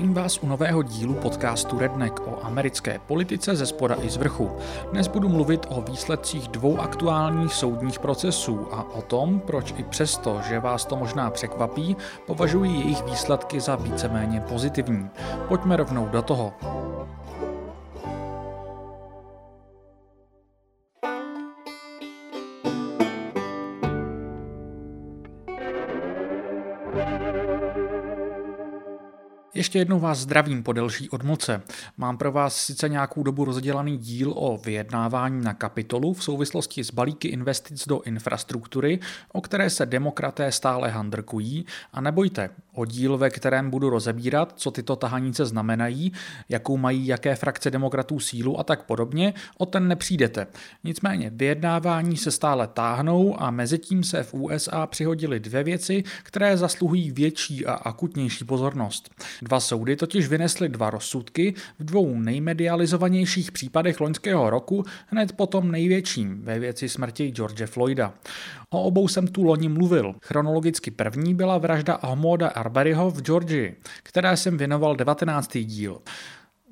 Zdravím vás u nového dílu podcastu Redneck o americké politice ze spoda i z vrchu. Dnes budu mluvit o výsledcích dvou aktuálních soudních procesů a o tom, proč i přesto, že vás to možná překvapí, považuji jejich výsledky za víceméně pozitivní. Pojďme rovnou do toho. Ještě jednou vás zdravím po delší odmlce. Mám pro vás sice nějakou dobu rozdělaný díl o vyjednávání na kapitolu v souvislosti s balíky investic do infrastruktury, o které se demokraté stále handrkují a nebojte, o díl, ve kterém budu rozebírat, co tyto tahanice znamenají, jakou mají jaké frakce demokratů sílu a tak podobně, o ten nepřijdete. Nicméně vyjednávání se stále táhnou a mezi tím se v USA přihodily dvě věci, které zasluhují větší a akutnější pozornost. Dva soudy totiž vynesly dva rozsudky v dvou nejmedializovanějších případech loňského roku, hned potom největším ve věci smrti George Floyda. O obou jsem tu loni mluvil. Chronologicky první byla vražda Ahmoda Arberyho v Georgii, které jsem věnoval 19. díl.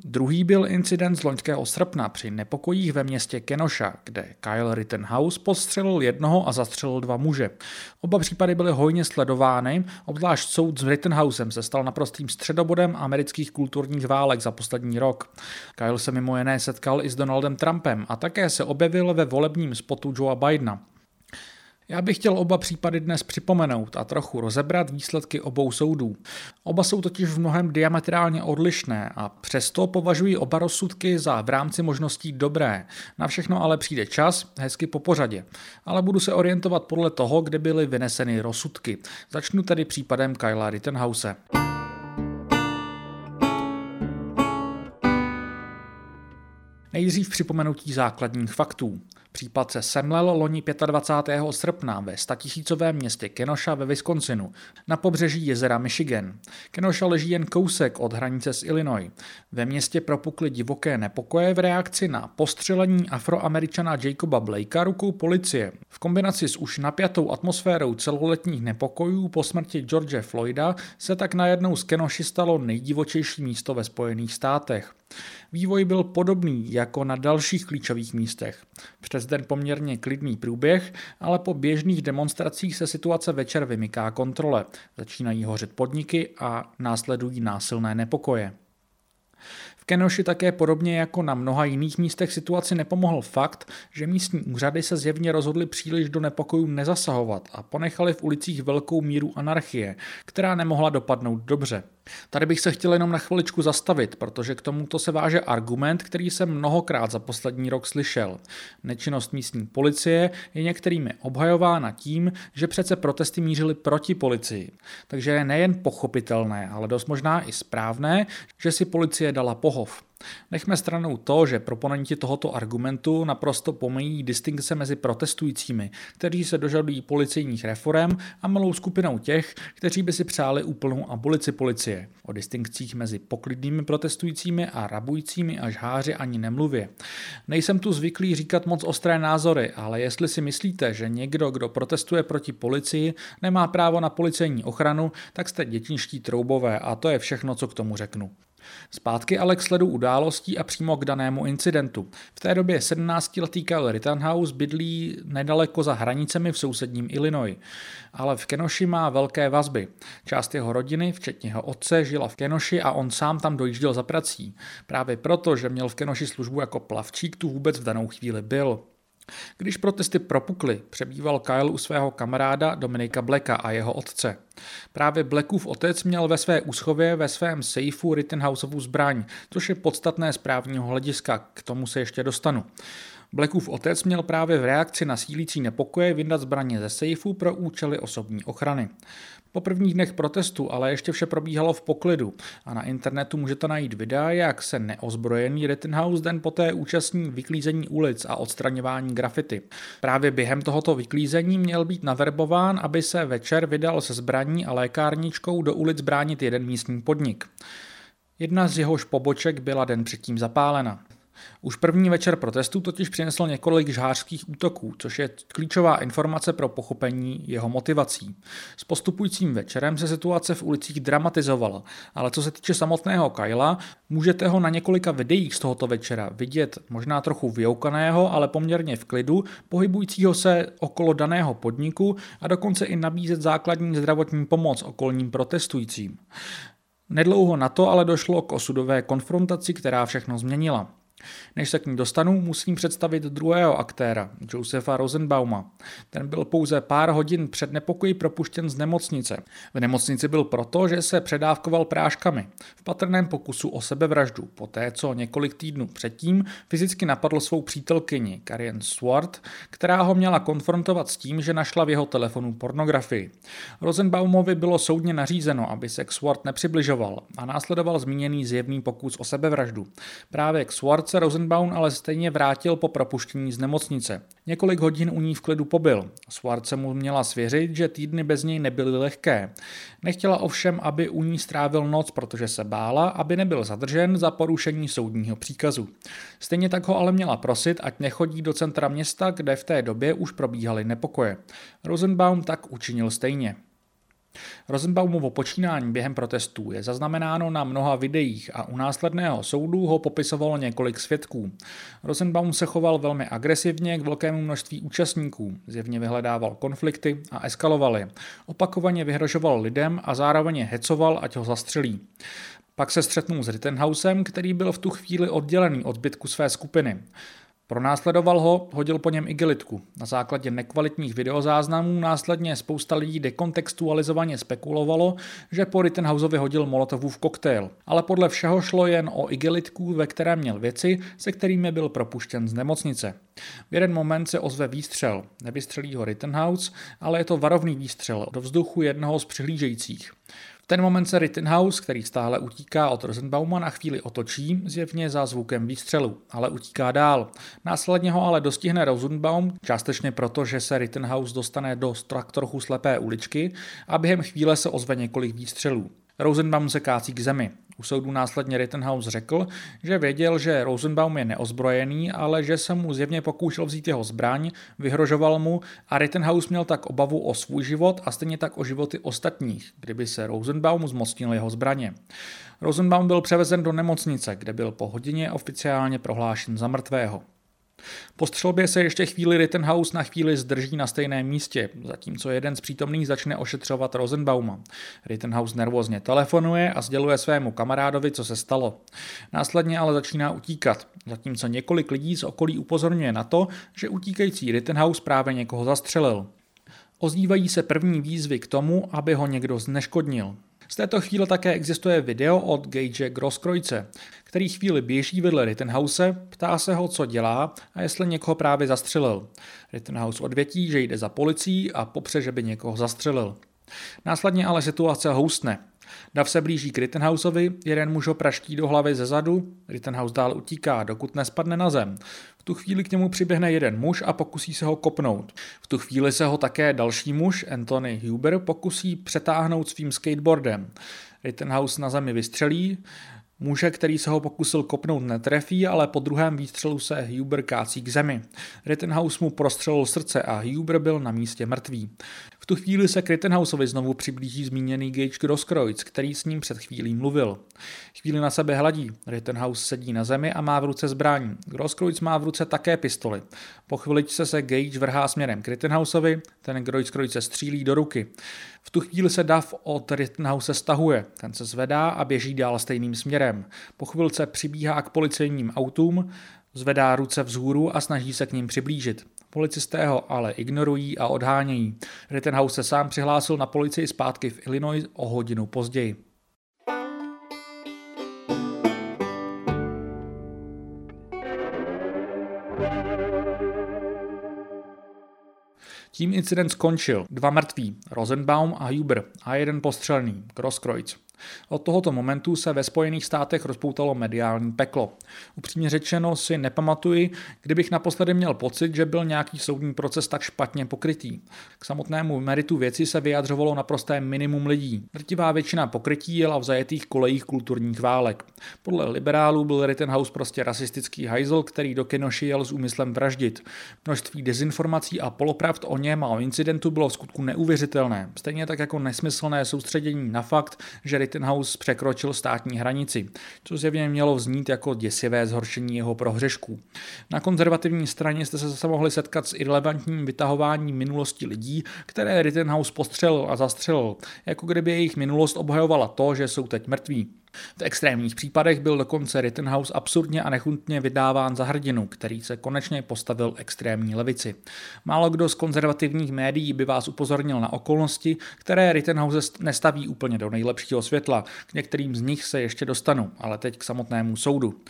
Druhý byl incident z loňského srpna při nepokojích ve městě Kenosha, kde Kyle Rittenhouse postřelil jednoho a zastřelil dva muže. Oba případy byly hojně sledovány, obzvlášť soud s Rittenhousem se stal naprostým středobodem amerických kulturních válek za poslední rok. Kyle se mimo jiné setkal i s Donaldem Trumpem a také se objevil ve volebním spotu Joea Bidena. Já bych chtěl oba případy dnes připomenout a trochu rozebrat výsledky obou soudů. Oba jsou totiž v mnohem diametrálně odlišné a přesto považuji oba rozsudky za v rámci možností dobré. Na všechno ale přijde čas, hezky po pořadě. Ale budu se orientovat podle toho, kde byly vyneseny rozsudky. Začnu tedy případem Kyla Rittenhouse. Nejdřív připomenutí základních faktů. Případ se semlel loni 25. srpna ve statisícovém městě Kenosha ve Wisconsinu na pobřeží jezera Michigan. Kenosha leží jen kousek od hranice s Illinois. Ve městě propukly divoké nepokoje v reakci na postřelení afroameričana Jacoba Blakea rukou policie. V kombinaci s už napjatou atmosférou celoletních nepokojů po smrti George Floyda se tak najednou z Kenosha stalo nejdivočejší místo ve Spojených státech. Vývoj byl podobný jako na dalších klíčových místech. Přes den poměrně klidný průběh, ale po běžných demonstracích se situace večer vymyká kontrole. Začínají hořet podniky a následují násilné nepokoje. Kenoši také podobně jako na mnoha jiných místech situaci nepomohl fakt, že místní úřady se zjevně rozhodly příliš do nepokojů nezasahovat a ponechali v ulicích velkou míru anarchie, která nemohla dopadnout dobře. Tady bych se chtěl jenom na chviličku zastavit, protože k tomuto se váže argument, který jsem mnohokrát za poslední rok slyšel. Nečinnost místní policie je některými obhajována tím, že přece protesty mířily proti policii. Takže je nejen pochopitelné, ale dost možná i správné, že si policie dala pohov. Nechme stranou to, že proponenti tohoto argumentu naprosto pomají distinkce mezi protestujícími, kteří se dožadují policejních reform a malou skupinou těch, kteří by si přáli úplnou abolici policie. O distinkcích mezi poklidnými protestujícími a rabujícími až háři ani nemluvě. Nejsem tu zvyklý říkat moc ostré názory, ale jestli si myslíte, že někdo, kdo protestuje proti policii, nemá právo na policejní ochranu, tak jste dětinští troubové a to je všechno, co k tomu řeknu. Zpátky ale k sledu událostí a přímo k danému incidentu. V té době 17-letý Kyle Rittenhouse bydlí nedaleko za hranicemi v sousedním Illinois, ale v Kenoši má velké vazby. Část jeho rodiny, včetně jeho otce, žila v Kenoši a on sám tam dojížděl za prací. Právě proto, že měl v Kenoši službu jako plavčík, tu vůbec v danou chvíli byl. Když protesty propukly, přebýval Kyle u svého kamaráda Dominika Blacka a jeho otce. Právě Blackův otec měl ve své úschově ve svém sejfu Rittenhouseovu zbraň, což je podstatné z právního hlediska, k tomu se ještě dostanu. Blackův otec měl právě v reakci na sílící nepokoje vyndat zbraně ze sejfu pro účely osobní ochrany. Po prvních dnech protestu ale ještě vše probíhalo v poklidu a na internetu můžete najít videa, jak se neozbrojený Rittenhouse den poté účastní vyklízení ulic a odstraňování grafity. Právě během tohoto vyklízení měl být naverbován, aby se večer vydal se zbraní a lékárničkou do ulic bránit jeden místní podnik. Jedna z jehož poboček byla den předtím zapálena. Už první večer protestu totiž přinesl několik žhářských útoků, což je klíčová informace pro pochopení jeho motivací. S postupujícím večerem se situace v ulicích dramatizovala, ale co se týče samotného Kyla, můžete ho na několika videích z tohoto večera vidět možná trochu vyoukaného, ale poměrně v klidu, pohybujícího se okolo daného podniku a dokonce i nabízet základní zdravotní pomoc okolním protestujícím. Nedlouho na to ale došlo k osudové konfrontaci, která všechno změnila. Než se k ní dostanu, musím představit druhého aktéra, Josefa Rosenbauma. Ten byl pouze pár hodin před nepokoji propuštěn z nemocnice. V nemocnici byl proto, že se předávkoval práškami v patrném pokusu o sebevraždu, poté co několik týdnů předtím fyzicky napadl svou přítelkyni Karen Swart, která ho měla konfrontovat s tím, že našla v jeho telefonu pornografii. Rosenbaumovi bylo soudně nařízeno, aby se k Swart nepřibližoval a následoval zmíněný zjevný pokus o sebevraždu. Právě k Swart se Rosenbaum ale stejně vrátil po propuštění z nemocnice. Několik hodin u ní v klidu pobyl. Swartze mu měla svěřit, že týdny bez něj nebyly lehké. Nechtěla ovšem, aby u ní strávil noc, protože se bála, aby nebyl zadržen za porušení soudního příkazu. Stejně tak ho ale měla prosit, ať nechodí do centra města, kde v té době už probíhaly nepokoje. Rosenbaum tak učinil stejně. Rosenbaumovo počínání během protestů je zaznamenáno na mnoha videích a u následného soudu ho popisovalo několik svědků. Rosenbaum se choval velmi agresivně k velkému množství účastníků, zjevně vyhledával konflikty a eskaloval je. Opakovaně vyhrožoval lidem a zároveň je hecoval, ať ho zastřelí. Pak se střetnul s Rittenhausem, který byl v tu chvíli oddělený od zbytku své skupiny. Pronásledoval ho, hodil po něm igelitku. Na základě nekvalitních videozáznamů následně spousta lidí dekontextualizovaně spekulovalo, že po Rittenhausovi hodil Molotovův koktejl. Ale podle všeho šlo jen o igelitku, ve které měl věci, se kterými byl propuštěn z nemocnice. V jeden moment se ozve výstřel. Nevystřelí ho Rittenhouse, ale je to varovný výstřel do vzduchu jednoho z přihlížejících ten moment se Rittenhouse, který stále utíká od Rosenbauma, na chvíli otočí, zjevně za zvukem výstřelu, ale utíká dál. Následně ho ale dostihne Rosenbaum, částečně proto, že se Rittenhouse dostane do tak trochu slepé uličky a během chvíle se ozve několik výstřelů. Rosenbaum se kácí k zemi. U soudu následně Rittenhouse řekl, že věděl, že Rosenbaum je neozbrojený, ale že se mu zjevně pokoušel vzít jeho zbraň, vyhrožoval mu a Rittenhouse měl tak obavu o svůj život a stejně tak o životy ostatních, kdyby se Rosenbaum zmocnil jeho zbraně. Rosenbaum byl převezen do nemocnice, kde byl po hodině oficiálně prohlášen za mrtvého. Po střelbě se ještě chvíli Rittenhouse na chvíli zdrží na stejném místě, zatímco jeden z přítomných začne ošetřovat Rosenbauma. Rittenhouse nervózně telefonuje a sděluje svému kamarádovi, co se stalo. Následně ale začíná utíkat, zatímco několik lidí z okolí upozorňuje na to, že utíkající Rittenhouse právě někoho zastřelil. Ozývají se první výzvy k tomu, aby ho někdo zneškodnil. Z této chvíle také existuje video od Gage Grosskreutze, který chvíli běží vedle Rittenhouse, ptá se ho, co dělá a jestli někoho právě zastřelil. Rittenhouse odvětí, že jde za policií a popře, že by někoho zastřelil. Následně ale situace houstne. Dav se blíží k Rittenhouseovi, jeden muž ho praští do hlavy ze zadu, Rittenhouse dál utíká, dokud nespadne na zem. V tu chvíli k němu přiběhne jeden muž a pokusí se ho kopnout. V tu chvíli se ho také další muž, Anthony Huber, pokusí přetáhnout svým skateboardem. Rittenhouse na zemi vystřelí, Muže, který se ho pokusil kopnout, netrefí, ale po druhém výstřelu se Huber kácí k zemi. Rittenhouse mu prostřelil srdce a Huber byl na místě mrtvý tu chvíli se k Rittenhouseovi znovu přiblíží zmíněný Gage Grosskreutz, který s ním před chvílí mluvil. Chvíli na sebe hladí. Rittenhouse sedí na zemi a má v ruce zbraň. Grosskreutz má v ruce také pistoli. Po chviličce se Gage vrhá směrem k ten Grosskreutz se střílí do ruky. V tu chvíli se Duff od Rittenhouse stahuje. Ten se zvedá a běží dál stejným směrem. Po chvilce přibíhá k policejním autům, zvedá ruce vzhůru a snaží se k ním přiblížit. Policisté ho ale ignorují a odhánějí. Rittenhouse se sám přihlásil na policii zpátky v Illinois o hodinu později. Tím incident skončil. Dva mrtví, Rosenbaum a Huber, a jeden postřelný, Grosskreutz. Od tohoto momentu se ve Spojených státech rozpoutalo mediální peklo. Upřímně řečeno si nepamatuji, kdybych naposledy měl pocit, že byl nějaký soudní proces tak špatně pokrytý. K samotnému meritu věci se vyjadřovalo naprosté minimum lidí. Drtivá většina pokrytí jela v zajetých kolejích kulturních válek. Podle liberálů byl Rittenhouse prostě rasistický hajzl, který do Kenoši jel s úmyslem vraždit. Množství dezinformací a polopravd o něm a o incidentu bylo v skutku neuvěřitelné. Stejně tak jako nesmyslné soustředění na fakt, že Rittenhouse překročil státní hranici, co zjevně mělo vznít jako děsivé zhoršení jeho prohřešků. Na konzervativní straně jste se zase mohli setkat s irrelevantním vytahováním minulosti lidí, které Rittenhouse postřelil a zastřelil, jako kdyby jejich minulost obhajovala to, že jsou teď mrtví. V extrémních případech byl dokonce Rittenhouse absurdně a nechutně vydáván za hrdinu, který se konečně postavil extrémní levici. Málo kdo z konzervativních médií by vás upozornil na okolnosti, které Rittenhouse nestaví úplně do nejlepšího světla. K některým z nich se ještě dostanu, ale teď k samotnému soudu.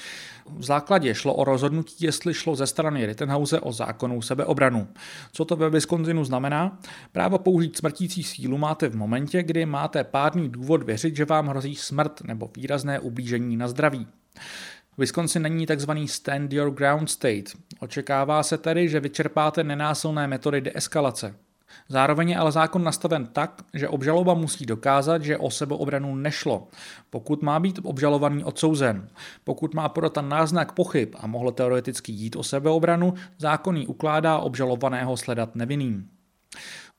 V základě šlo o rozhodnutí, jestli šlo ze strany Rittenhouse o zákonnou sebeobranu. Co to ve Wisconsinu znamená? Právo použít smrtící sílu máte v momentě, kdy máte pádný důvod věřit, že vám hrozí smrt nebo výrazné ublížení na zdraví. Wisconsin není tzv. stand your ground state. Očekává se tedy, že vyčerpáte nenásilné metody deeskalace. Zároveň je ale zákon nastaven tak, že obžaloba musí dokázat, že o sebeobranu nešlo. Pokud má být obžalovaný odsouzen, pokud má podat náznak pochyb a mohlo teoreticky jít o sebeobranu, zákon ukládá obžalovaného sledat nevinným.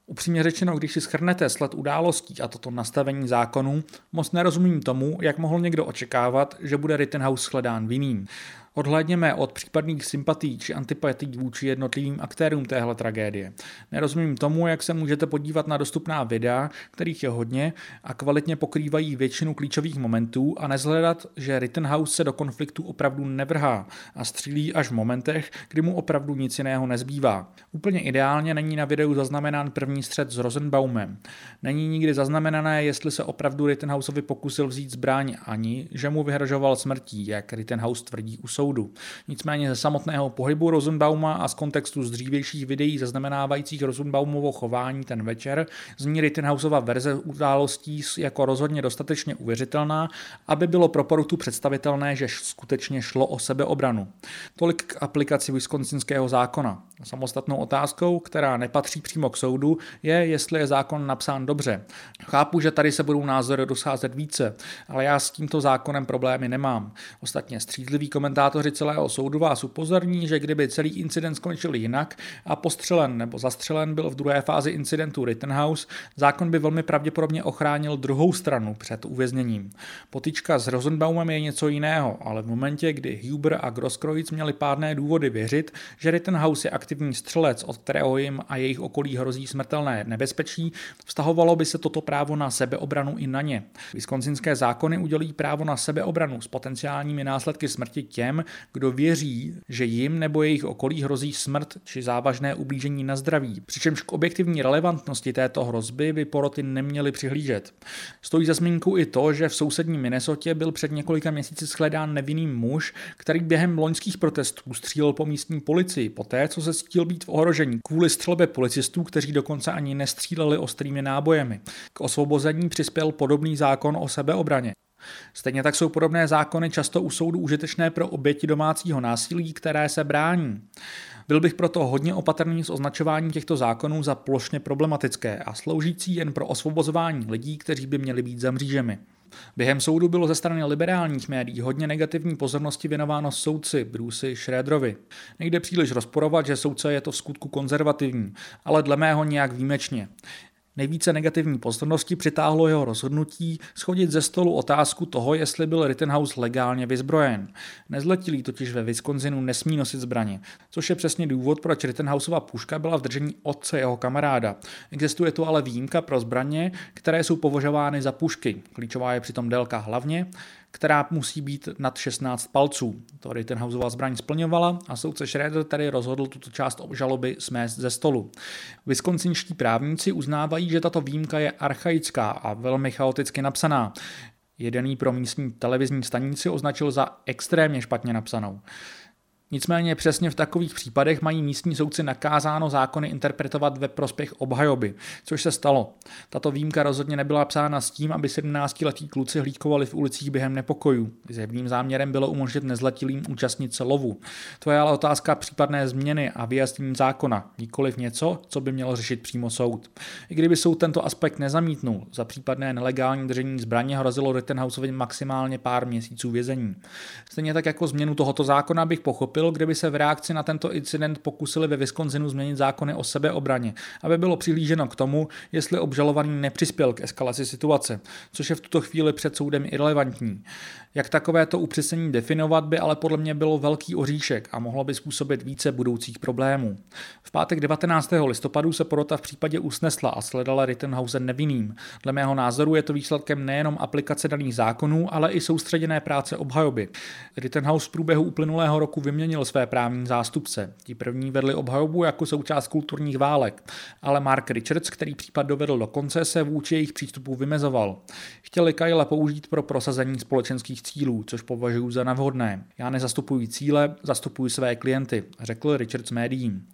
Upřímně řečeno, když si schrnete sled událostí a toto nastavení zákonů, moc nerozumím tomu, jak mohl někdo očekávat, že bude Rittenhouse shledán vinným. Odhlédněme od případných sympatí či antipatí vůči jednotlivým aktérům téhle tragédie. Nerozumím tomu, jak se můžete podívat na dostupná videa, kterých je hodně a kvalitně pokrývají většinu klíčových momentů a nezhledat, že Rittenhouse se do konfliktu opravdu nevrhá a střílí až v momentech, kdy mu opravdu nic jiného nezbývá. Úplně ideálně není na videu zaznamenán první střed s Rosenbaumem. Není nikdy zaznamenané, jestli se opravdu Rittenhouseovi pokusil vzít zbraň ani, že mu vyhrožoval smrtí, jak Rittenhouse tvrdí u soudu. Nicméně ze samotného pohybu Rosenbauma a z kontextu z dřívějších videí zaznamenávajících Rosenbaumovo chování ten večer zní Rittenhouseova verze událostí jako rozhodně dostatečně uvěřitelná, aby bylo pro porutu představitelné, že skutečně šlo o sebeobranu. Tolik k aplikaci Wisconsinského zákona. Samostatnou otázkou, která nepatří přímo k soudu, je, jestli je zákon napsán dobře. Chápu, že tady se budou názory doscházet více, ale já s tímto zákonem problémy nemám. Ostatně střízliví komentátoři celého soudu vás upozorní, že kdyby celý incident skončil jinak a postřelen nebo zastřelen byl v druhé fázi incidentu Rittenhouse, zákon by velmi pravděpodobně ochránil druhou stranu před uvězněním. Potička s Rosenbaumem je něco jiného, ale v momentě, kdy Huber a Grosskreutz měli pádné důvody věřit, že Rittenhouse je aktivní střelec, od kterého jim a jejich okolí hrozí smrtelné nebezpečí, vztahovalo by se toto právo na sebeobranu i na ně. Wisconsinské zákony udělí právo na sebeobranu s potenciálními následky smrti těm, kdo věří, že jim nebo jejich okolí hrozí smrt či závažné ublížení na zdraví. Přičemž k objektivní relevantnosti této hrozby by poroty neměly přihlížet. Stojí za zmínku i to, že v sousední Minnesotě byl před několika měsíci shledán nevinný muž, který během loňských protestů střílel po místní policii, poté co se cítil být v ohrožení kvůli střelbě policistů, kteří dokonce ani nestříleli ostrými nábojemi. K osvobození přispěl podobný zákon o sebeobraně. Stejně tak jsou podobné zákony často u soudu užitečné pro oběti domácího násilí, které se brání. Byl bych proto hodně opatrný s označováním těchto zákonů za plošně problematické a sloužící jen pro osvobozování lidí, kteří by měli být za mřížemi. Během soudu bylo ze strany liberálních médií hodně negativní pozornosti věnováno soudci Brucey Schroederovi. Nejde příliš rozporovat, že soudce je to v skutku konzervativní, ale dle mého nějak výjimečně. Nejvíce negativní pozornosti přitáhlo jeho rozhodnutí schodit ze stolu otázku toho, jestli byl Rittenhouse legálně vyzbrojen. Nezletilý totiž ve Wisconsinu nesmí nosit zbraně, což je přesně důvod, proč Rittenhouseova puška byla v držení otce jeho kamaráda. Existuje tu ale výjimka pro zbraně, které jsou považovány za pušky. Klíčová je přitom délka hlavně, která musí být nad 16 palců. To Rittenhouseova zbraň splňovala a soudce Schroeder tedy rozhodl tuto část obžaloby smést ze stolu. Wisconsinští právníci uznávají, že tato výjimka je archaická a velmi chaoticky napsaná. Jeden pro místní televizní stanici označil za extrémně špatně napsanou. Nicméně přesně v takových případech mají místní soudci nakázáno zákony interpretovat ve prospěch obhajoby, což se stalo. Tato výjimka rozhodně nebyla psána s tím, aby 17-letí kluci hlídkovali v ulicích během nepokojů. Zjevným záměrem bylo umožnit nezletilým účastnit se lovu. To je ale otázka případné změny a vyjasnění zákona, nikoliv něco, co by mělo řešit přímo soud. I kdyby soud tento aspekt nezamítnul, za případné nelegální držení zbraně hrozilo Rittenhouseovi maximálně pár měsíců vězení. Stejně tak jako změnu tohoto zákona bych pochopil, kdyby se v reakci na tento incident pokusili ve Wisconsinu změnit zákony o sebeobraně, aby bylo přihlíženo k tomu, jestli obžalovaný nepřispěl k eskalaci situace, což je v tuto chvíli před soudem irrelevantní. Jak takovéto upřesnění definovat by ale podle mě bylo velký oříšek a mohlo by způsobit více budoucích problémů. V pátek 19. listopadu se porota v případě usnesla a sledala Rittenhausen nevinným. Dle mého názoru je to výsledkem nejenom aplikace daných zákonů, ale i soustředěné práce obhajoby. Rittenhouse v průběhu uplynulého roku vyměnil své právní zástupce. Ti první vedli obhajobu jako součást kulturních válek, ale Mark Richards, který případ dovedl do konce, se vůči jejich přístupu vymezoval. Chtěli Kyle použít pro prosazení společenských cílů, což považuji za nevhodné. Já nezastupuji cíle, zastupuji své klienty, řekl Richards médiím.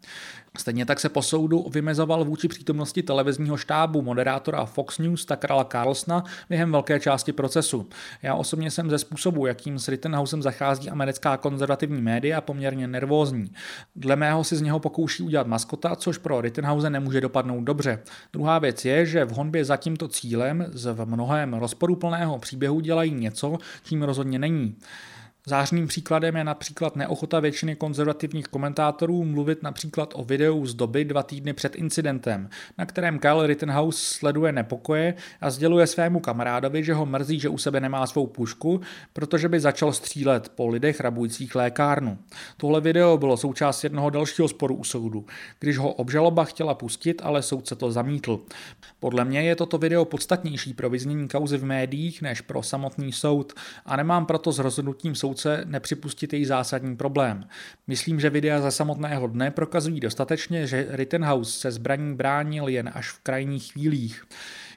Stejně tak se po soudu vymezoval vůči přítomnosti televizního štábu moderátora Fox News Tuckera Carlsona během velké části procesu. Já osobně jsem ze způsobu, jakým s Rittenhousem zachází americká konzervativní média, poměrně nervózní. Dle mého si z něho pokouší udělat maskota, což pro Rittenhouse nemůže dopadnout dobře. Druhá věc je, že v honbě za tímto cílem z v mnohem rozporuplného příběhu dělají něco, čím rozhodně není. Zářným příkladem je například neochota většiny konzervativních komentátorů mluvit například o videu z doby dva týdny před incidentem, na kterém Kyle Rittenhouse sleduje nepokoje a sděluje svému kamarádovi, že ho mrzí, že u sebe nemá svou pušku, protože by začal střílet po lidech rabujících lékárnu. Tohle video bylo součást jednoho dalšího sporu u soudu, když ho obžaloba chtěla pustit, ale soudce to zamítl. Podle mě je toto video podstatnější pro vyznění kauzy v médiích než pro samotný soud a nemám proto s rozhodnutím soud soudce nepřipustit její zásadní problém. Myslím, že videa za samotného dne prokazují dostatečně, že Rittenhouse se zbraní bránil jen až v krajních chvílích.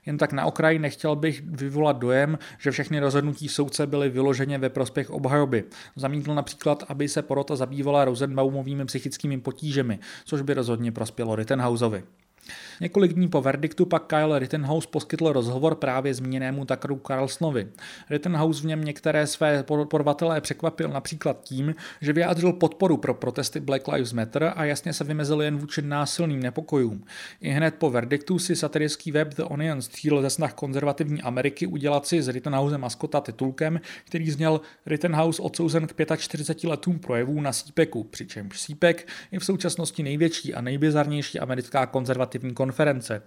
Jen tak na okraj nechtěl bych vyvolat dojem, že všechny rozhodnutí soudce byly vyloženě ve prospěch obhajoby. Zamítl například, aby se porota zabývala Rosenbaumovými psychickými potížemi, což by rozhodně prospělo Rittenhouseovi. Několik dní po verdiktu pak Kyle Rittenhouse poskytl rozhovor právě zmíněnému Tuckeru Carlsonovi. Rittenhouse v něm některé své podporovatelé překvapil například tím, že vyjádřil podporu pro protesty Black Lives Matter a jasně se vymezil jen vůči násilným nepokojům. I hned po verdiktu si satirický web The Onion stříl ze snah konzervativní Ameriky udělat si s Rittenhousem maskota titulkem, který zněl Rittenhouse odsouzen k 45 letům projevů na sípeku, přičemž sípek je v současnosti největší a nejbizarnější americká konzervativní konference.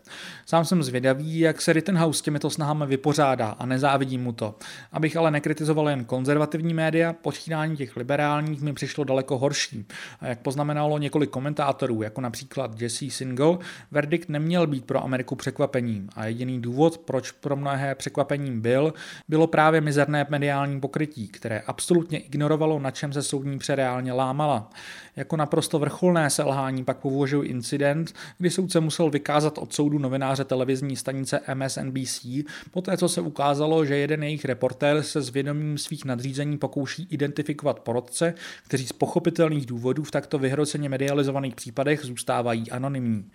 Sám jsem zvědavý, jak se Rittenhouse s těmito snahami vypořádá a nezávidím mu to. Abych ale nekritizoval jen konzervativní média, počítání těch liberálních mi přišlo daleko horší. A jak poznamenalo několik komentátorů, jako například Jesse Single, verdikt neměl být pro Ameriku překvapením a jediný důvod, proč pro mnohé překvapením byl, bylo právě mizerné mediální pokrytí, které absolutně ignorovalo, na čem se soudní pře reálně lámala. Jako naprosto vrcholné selhání pak považuji incident, kdy soudce musel vykázat od soudu novináře televizní stanice MSNBC, poté co se ukázalo, že jeden jejich reportér se s vědomím svých nadřízení pokouší identifikovat porodce, kteří z pochopitelných důvodů v takto vyhroceně medializovaných případech zůstávají anonymní.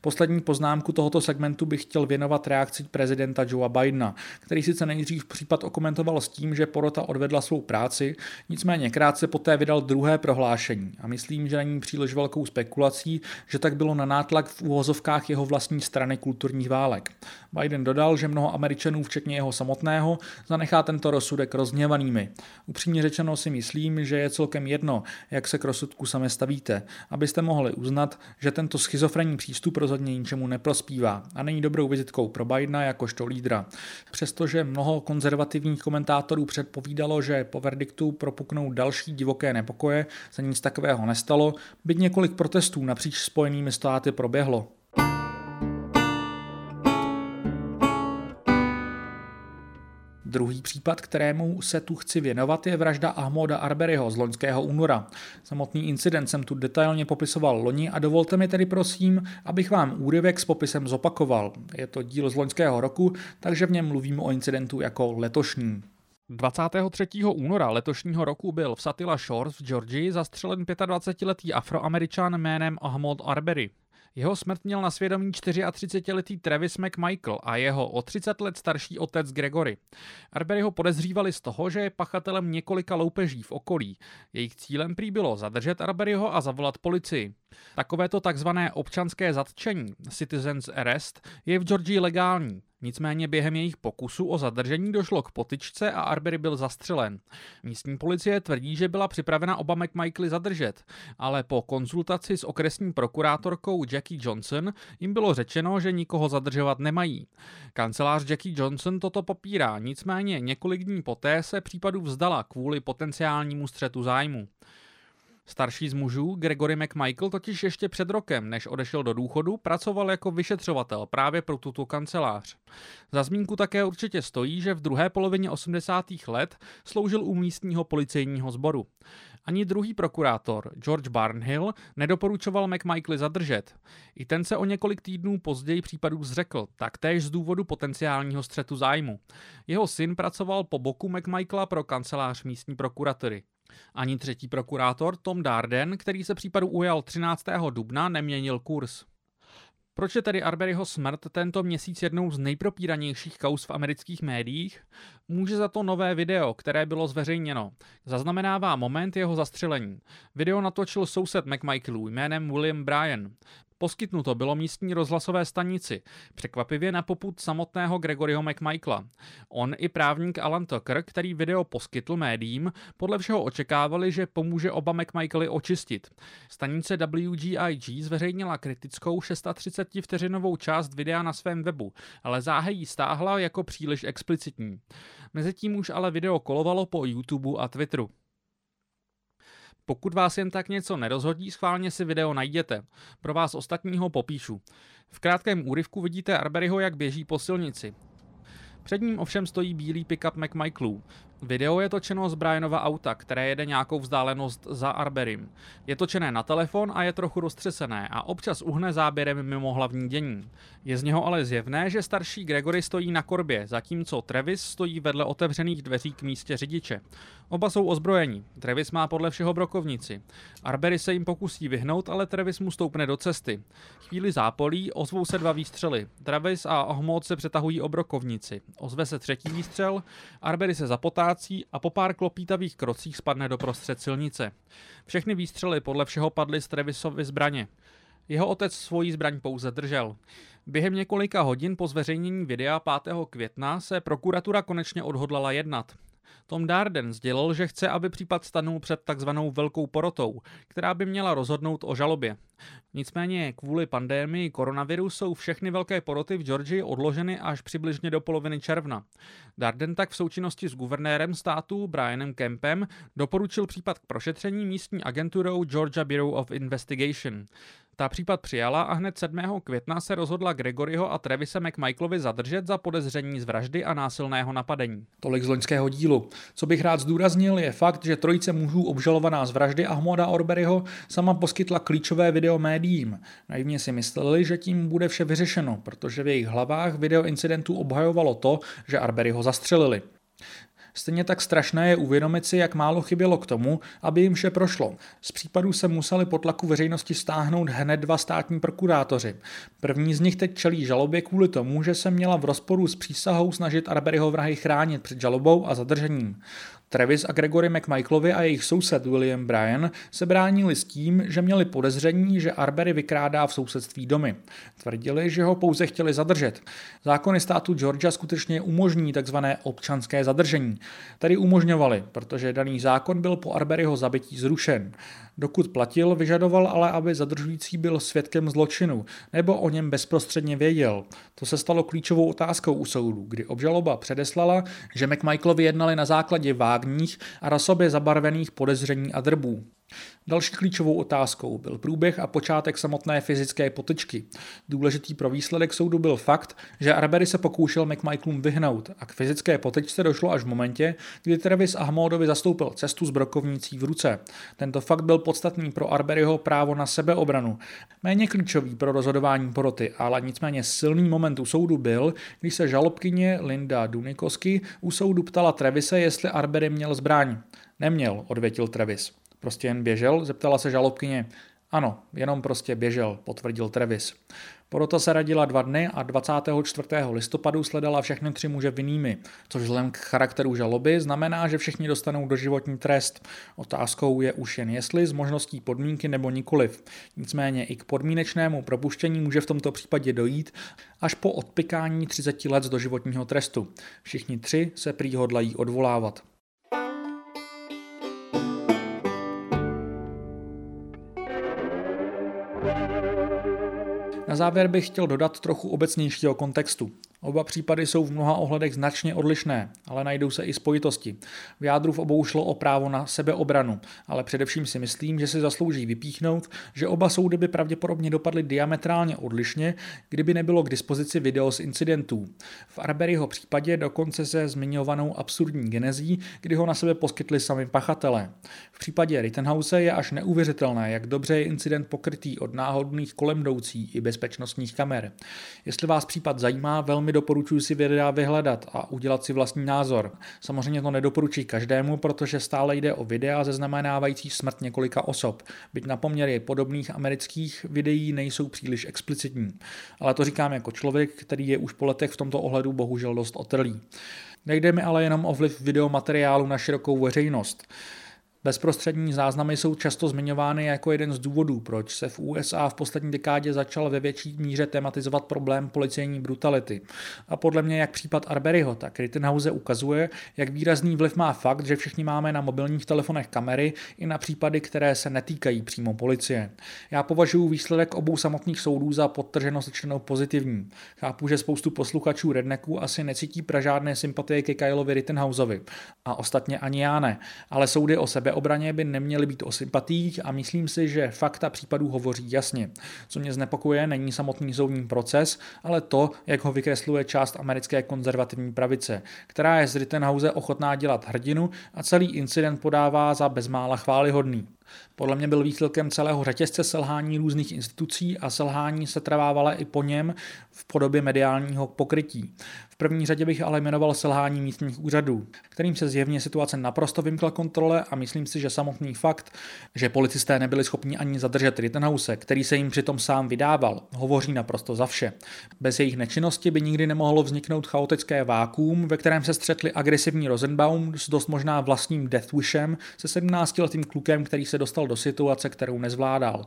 Poslední poznámku tohoto segmentu bych chtěl věnovat reakci prezidenta Joea Bidena, který sice nejdřív případ okomentoval s tím, že porota odvedla svou práci, nicméně krátce poté vydal druhé prohlášení a myslím, že není příliš velkou spekulací, že tak bylo na nátlak v úvozovkách jeho vlastní strany kulturních válek. Biden dodal, že mnoho Američanů, včetně jeho samotného, zanechá tento rozsudek rozněvanými. Upřímně řečeno si myslím, že je celkem jedno, jak se k rozsudku sami stavíte, abyste mohli uznat, že tento schizofrenní přístup rozhodně ničemu neprospívá a není dobrou vizitkou pro Bidena jakožto lídra. Přestože mnoho konzervativních komentátorů předpovídalo, že po verdiktu propuknou další divoké nepokoje, se nic takového nestalo, byť několik protestů napříč spojenými státy proběhlo. Druhý případ, kterému se tu chci věnovat, je vražda Ahmoda Arberyho z loňského února. Samotný incident jsem tu detailně popisoval loni a dovolte mi tedy prosím, abych vám úryvek s popisem zopakoval. Je to díl z loňského roku, takže v něm mluvím o incidentu jako letošní. 23. února letošního roku byl v Satilla Shores v Georgii zastřelen 25-letý afroameričan jménem Ahmad Arbery. Jeho smrt měl na svědomí 34-letý Travis McMichael a jeho o 30 let starší otec Gregory. Arbery ho podezřívali z toho, že je pachatelem několika loupeží v okolí. Jejich cílem prý bylo zadržet Arberyho a zavolat policii. Takovéto takzvané občanské zatčení, citizens arrest, je v Georgii legální. Nicméně během jejich pokusu o zadržení došlo k potyčce a Arbery byl zastřelen. Místní policie tvrdí, že byla připravena oba McMichaely zadržet, ale po konzultaci s okresní prokurátorkou Jackie Johnson jim bylo řečeno, že nikoho zadržovat nemají. Kancelář Jackie Johnson toto popírá, nicméně několik dní poté se případu vzdala kvůli potenciálnímu střetu zájmu. Starší z mužů, Gregory McMichael, totiž ještě před rokem, než odešel do důchodu, pracoval jako vyšetřovatel právě pro tuto kancelář. Za zmínku také určitě stojí, že v druhé polovině 80. let sloužil u místního policejního sboru. Ani druhý prokurátor, George Barnhill, nedoporučoval McMichaely zadržet. I ten se o několik týdnů později případů zřekl, taktéž z důvodu potenciálního střetu zájmu. Jeho syn pracoval po boku McMichaela pro kancelář místní prokuratury. Ani třetí prokurátor Tom Darden, který se případu ujal 13. dubna, neměnil kurz. Proč je tedy Arberyho smrt tento měsíc jednou z nejpropíranějších kaus v amerických médiích? Může za to nové video, které bylo zveřejněno. Zaznamenává moment jeho zastřelení. Video natočil soused McMichaelů jménem William Bryan. Poskytnuto bylo místní rozhlasové stanici, překvapivě na poput samotného Gregoryho McMichaela. On i právník Alan Tucker, který video poskytl médiím, podle všeho očekávali, že pomůže oba McMichaely očistit. Stanice WGIG zveřejnila kritickou 630 vteřinovou část videa na svém webu, ale záhy stáhla jako příliš explicitní. Mezitím už ale video kolovalo po YouTube a Twitteru. Pokud vás jen tak něco nerozhodí, schválně si video najděte. Pro vás ostatního popíšu. V krátkém úryvku vidíte Arberyho, jak běží po silnici. Před ním ovšem stojí bílý pickup McMichaelů. Video je točeno z Brianova auta, které jede nějakou vzdálenost za Arberim. Je točené na telefon a je trochu roztřesené a občas uhne záběrem mimo hlavní dění. Je z něho ale zjevné, že starší Gregory stojí na korbě, zatímco Travis stojí vedle otevřených dveří k místě řidiče. Oba jsou ozbrojeni. Travis má podle všeho brokovnici. Arbery se jim pokusí vyhnout, ale Travis mu stoupne do cesty. Chvíli zápolí ozvou se dva výstřely. Travis a Ohmod se přetahují o brokovnici. Ozve se třetí výstřel, Arbery se zapotá ztrácí a po pár klopítavých krocích spadne do prostřed silnice. Všechny výstřely podle všeho padly z Trevisovy zbraně. Jeho otec svoji zbraň pouze držel. Během několika hodin po zveřejnění videa 5. května se prokuratura konečně odhodlala jednat. Tom Darden sdělil, že chce, aby případ stanul před takzvanou velkou porotou, která by měla rozhodnout o žalobě. Nicméně kvůli pandémii koronaviru jsou všechny velké poroty v Georgii odloženy až přibližně do poloviny června. Darden tak v součinnosti s guvernérem státu Brianem Kempem doporučil případ k prošetření místní agenturou Georgia Bureau of Investigation. Ta případ přijala a hned 7. května se rozhodla Gregoryho a Trevise McMichaelovi zadržet za podezření z vraždy a násilného napadení. Tolik z loňského dílu. Co bych rád zdůraznil, je fakt, že trojice mužů obžalovaná z vraždy Ahmoda Orberyho sama poskytla klíčové video médiím. Naivně si mysleli, že tím bude vše vyřešeno, protože v jejich hlavách video incidentu obhajovalo to, že Arberyho zastřelili. Stejně tak strašné je uvědomit si, jak málo chybělo k tomu, aby jim vše prošlo. Z případů se museli po tlaku veřejnosti stáhnout hned dva státní prokurátoři. První z nich teď čelí žalobě kvůli tomu, že se měla v rozporu s přísahou snažit Arberyho vrahy chránit před žalobou a zadržením. Travis a Gregory McMichaelovi a jejich soused William Bryan se bránili s tím, že měli podezření, že Arbery vykrádá v sousedství domy. Tvrdili, že ho pouze chtěli zadržet. Zákony státu Georgia skutečně umožní tzv. občanské zadržení. Tady umožňovali, protože daný zákon byl po Arberyho zabití zrušen. Dokud platil, vyžadoval ale, aby zadržující byl svědkem zločinu nebo o něm bezprostředně věděl. To se stalo klíčovou otázkou u soudu, kdy obžaloba předeslala, že McMichaelovi jednali na základě vágních a rasově zabarvených podezření a drbů. Další klíčovou otázkou byl průběh a počátek samotné fyzické potečky. Důležitý pro výsledek soudu byl fakt, že Arbery se pokoušel McMichaelům vyhnout a k fyzické potečce došlo až v momentě, kdy Travis Ahmodovi zastoupil cestu s brokovnicí v ruce. Tento fakt byl podstatný pro Arberyho právo na sebeobranu. Méně klíčový pro rozhodování poroty, ale nicméně silný moment u soudu byl, když se žalobkyně Linda Dunikosky u soudu ptala Travise, jestli Arbery měl zbraň. Neměl, odvětil Travis. Prostě jen běžel, zeptala se žalobkyně. Ano, jenom prostě běžel, potvrdil Travis. Porota se radila dva dny a 24. listopadu sledala všechny tři muže vinnými, což vzhledem k charakteru žaloby znamená, že všichni dostanou doživotní trest. Otázkou je už jen jestli z možností podmínky nebo nikoliv. Nicméně i k podmínečnému propuštění může v tomto případě dojít až po odpikání 30 let z doživotního trestu. Všichni tři se prý hodlají odvolávat. Na závěr bych chtěl dodat trochu obecnějšího kontextu. Oba případy jsou v mnoha ohledech značně odlišné, ale najdou se i spojitosti. V jádru v obou šlo o právo na sebeobranu, ale především si myslím, že si zaslouží vypíchnout, že oba soudy by pravděpodobně dopadly diametrálně odlišně, kdyby nebylo k dispozici video z incidentů. V Arberyho případě dokonce se zmiňovanou absurdní genezí, kdy ho na sebe poskytli sami pachatelé. V případě Rittenhouse je až neuvěřitelné, jak dobře je incident pokrytý od náhodných kolemdoucí i bezpečnostních kamer. Jestli vás případ zajímá, velmi velmi doporučuji si videa vyhledat a udělat si vlastní názor. Samozřejmě to nedoporučuji každému, protože stále jde o videa zaznamenávající smrt několika osob, byť na poměry podobných amerických videí nejsou příliš explicitní. Ale to říkám jako člověk, který je už po letech v tomto ohledu bohužel dost otrlý. Nejde mi ale jenom o vliv videomateriálu na širokou veřejnost. Bezprostřední záznamy jsou často zmiňovány jako jeden z důvodů, proč se v USA v poslední dekádě začal ve větší míře tematizovat problém policejní brutality. A podle mě jak případ Arberyho, tak Rittenhouse ukazuje, jak výrazný vliv má fakt, že všichni máme na mobilních telefonech kamery i na případy, které se netýkají přímo policie. Já považuji výsledek obou samotných soudů za podtrženo sečteno pozitivní. Chápu, že spoustu posluchačů rednecků asi necítí pra žádné sympatie ke Kylovi Rittenhouseovi. A ostatně ani já ne. Ale soudy o sebe sebeobraně by neměly být o sympatích a myslím si, že fakta případů hovoří jasně. Co mě znepokuje, není samotný soudní proces, ale to, jak ho vykresluje část americké konzervativní pravice, která je z Rittenhouse ochotná dělat hrdinu a celý incident podává za bezmála chválihodný. Podle mě byl výsledkem celého řetězce selhání různých institucí a selhání se trvávala i po něm v podobě mediálního pokrytí. V první řadě bych ale jmenoval selhání místních úřadů, kterým se zjevně situace naprosto vymkla kontrole a myslím si, že samotný fakt, že policisté nebyli schopni ani zadržet Rittenhouse, který se jim přitom sám vydával, hovoří naprosto za vše. Bez jejich nečinnosti by nikdy nemohlo vzniknout chaotické vákuum, ve kterém se střetli agresivní Rosenbaum s dost možná vlastním Deathwishem se 17-letým klukem, který se dostal do situace, kterou nezvládal.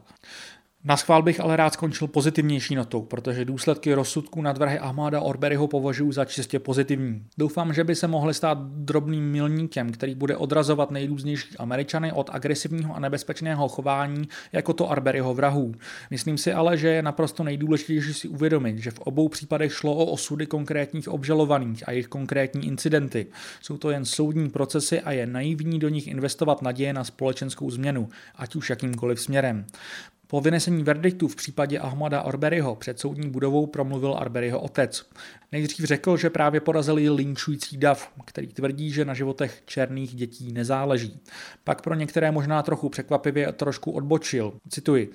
Na schvál bych ale rád skončil pozitivnější notou, protože důsledky rozsudku nadvrhy Ahmada Orberyho považuji za čistě pozitivní. Doufám, že by se mohly stát drobným milníkem, který bude odrazovat nejrůznější Američany od agresivního a nebezpečného chování jako to Arberyho vrahů. Myslím si ale, že je naprosto nejdůležitější si uvědomit, že v obou případech šlo o osudy konkrétních obžalovaných a jejich konkrétní incidenty. Jsou to jen soudní procesy a je naivní do nich investovat naděje na společenskou změnu, ať už jakýmkoliv směrem. Po vynesení verdiktu v případě Ahmada Arberyho před soudní budovou promluvil Arberyho otec. Nejdřív řekl, že právě porazili linčující dav, který tvrdí, že na životech černých dětí nezáleží. Pak pro některé možná trochu překvapivě trošku odbočil. Cituji,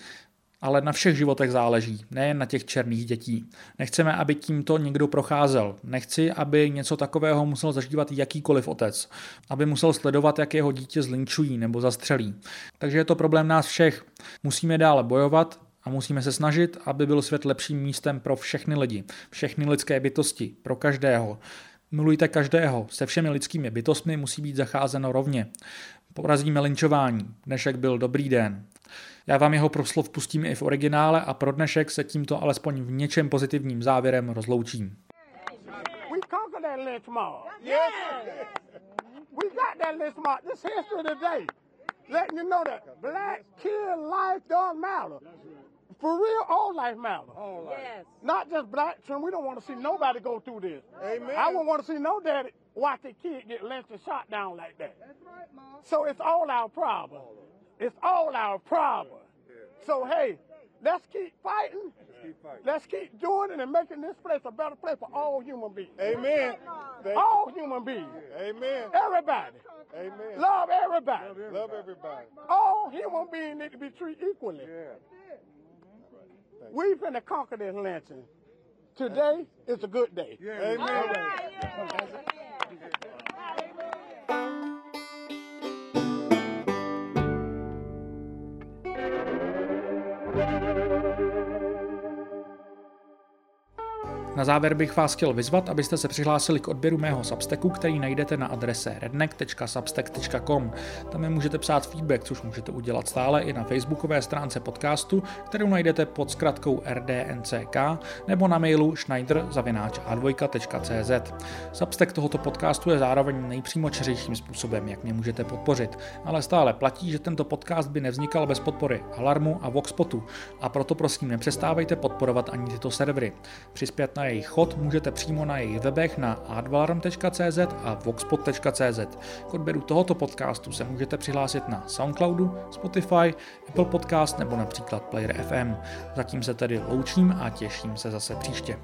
ale na všech životech záleží, nejen na těch černých dětí. Nechceme, aby tímto někdo procházel. Nechci, aby něco takového musel zažívat jakýkoliv otec. Aby musel sledovat, jak jeho dítě zlinčují nebo zastřelí. Takže je to problém nás všech. Musíme dále bojovat a musíme se snažit, aby byl svět lepším místem pro všechny lidi, všechny lidské bytosti, pro každého. Milujte každého, se všemi lidskými bytostmi musí být zacházeno rovně. Porazíme linčování. Dnešek byl dobrý den. Já vám jeho proslov pustím i v originále a pro dnešek se tímto alespoň v něčem pozitivním závěrem rozloučím. letting you know that black kid life don't matter. For real, all life matters. All life. Yes. Not just black children. We don't want to see nobody go through this. Amen. I wouldn't want to see no daddy watch a kid get lynched and shot down like that. That's right, Mom. So it's all our problem. It's all our problem. So hey, let's keep fighting. Let's keep, fighting. Let's keep doing it and making this place a better place for all human beings. Amen. All human beings. Amen. Everybody. Amen. Love everybody. Love everybody. All human beings need to be treated equally. Yeah. We finna conquer this lynching. Today is a good day. Amen. Na závěr bych vás chtěl vyzvat, abyste se přihlásili k odběru mého Substacku, který najdete na adrese redneck.substack.com. Tam mi můžete psát feedback, což můžete udělat stále i na facebookové stránce podcastu, kterou najdete pod zkratkou rdnck nebo na mailu schneider.a2.cz. Substack tohoto podcastu je zároveň nejpřímočeřejším způsobem, jak mě můžete podpořit, ale stále platí, že tento podcast by nevznikal bez podpory Alarmu a Voxpotu a proto prosím nepřestávejte podporovat ani tyto servery. Přispět na jejich chod můžete přímo na jejich webech na advalarm.cz a voxpod.cz. K odběru tohoto podcastu se můžete přihlásit na Soundcloudu, Spotify, Apple Podcast nebo například Player FM. Zatím se tedy loučím a těším se zase příště.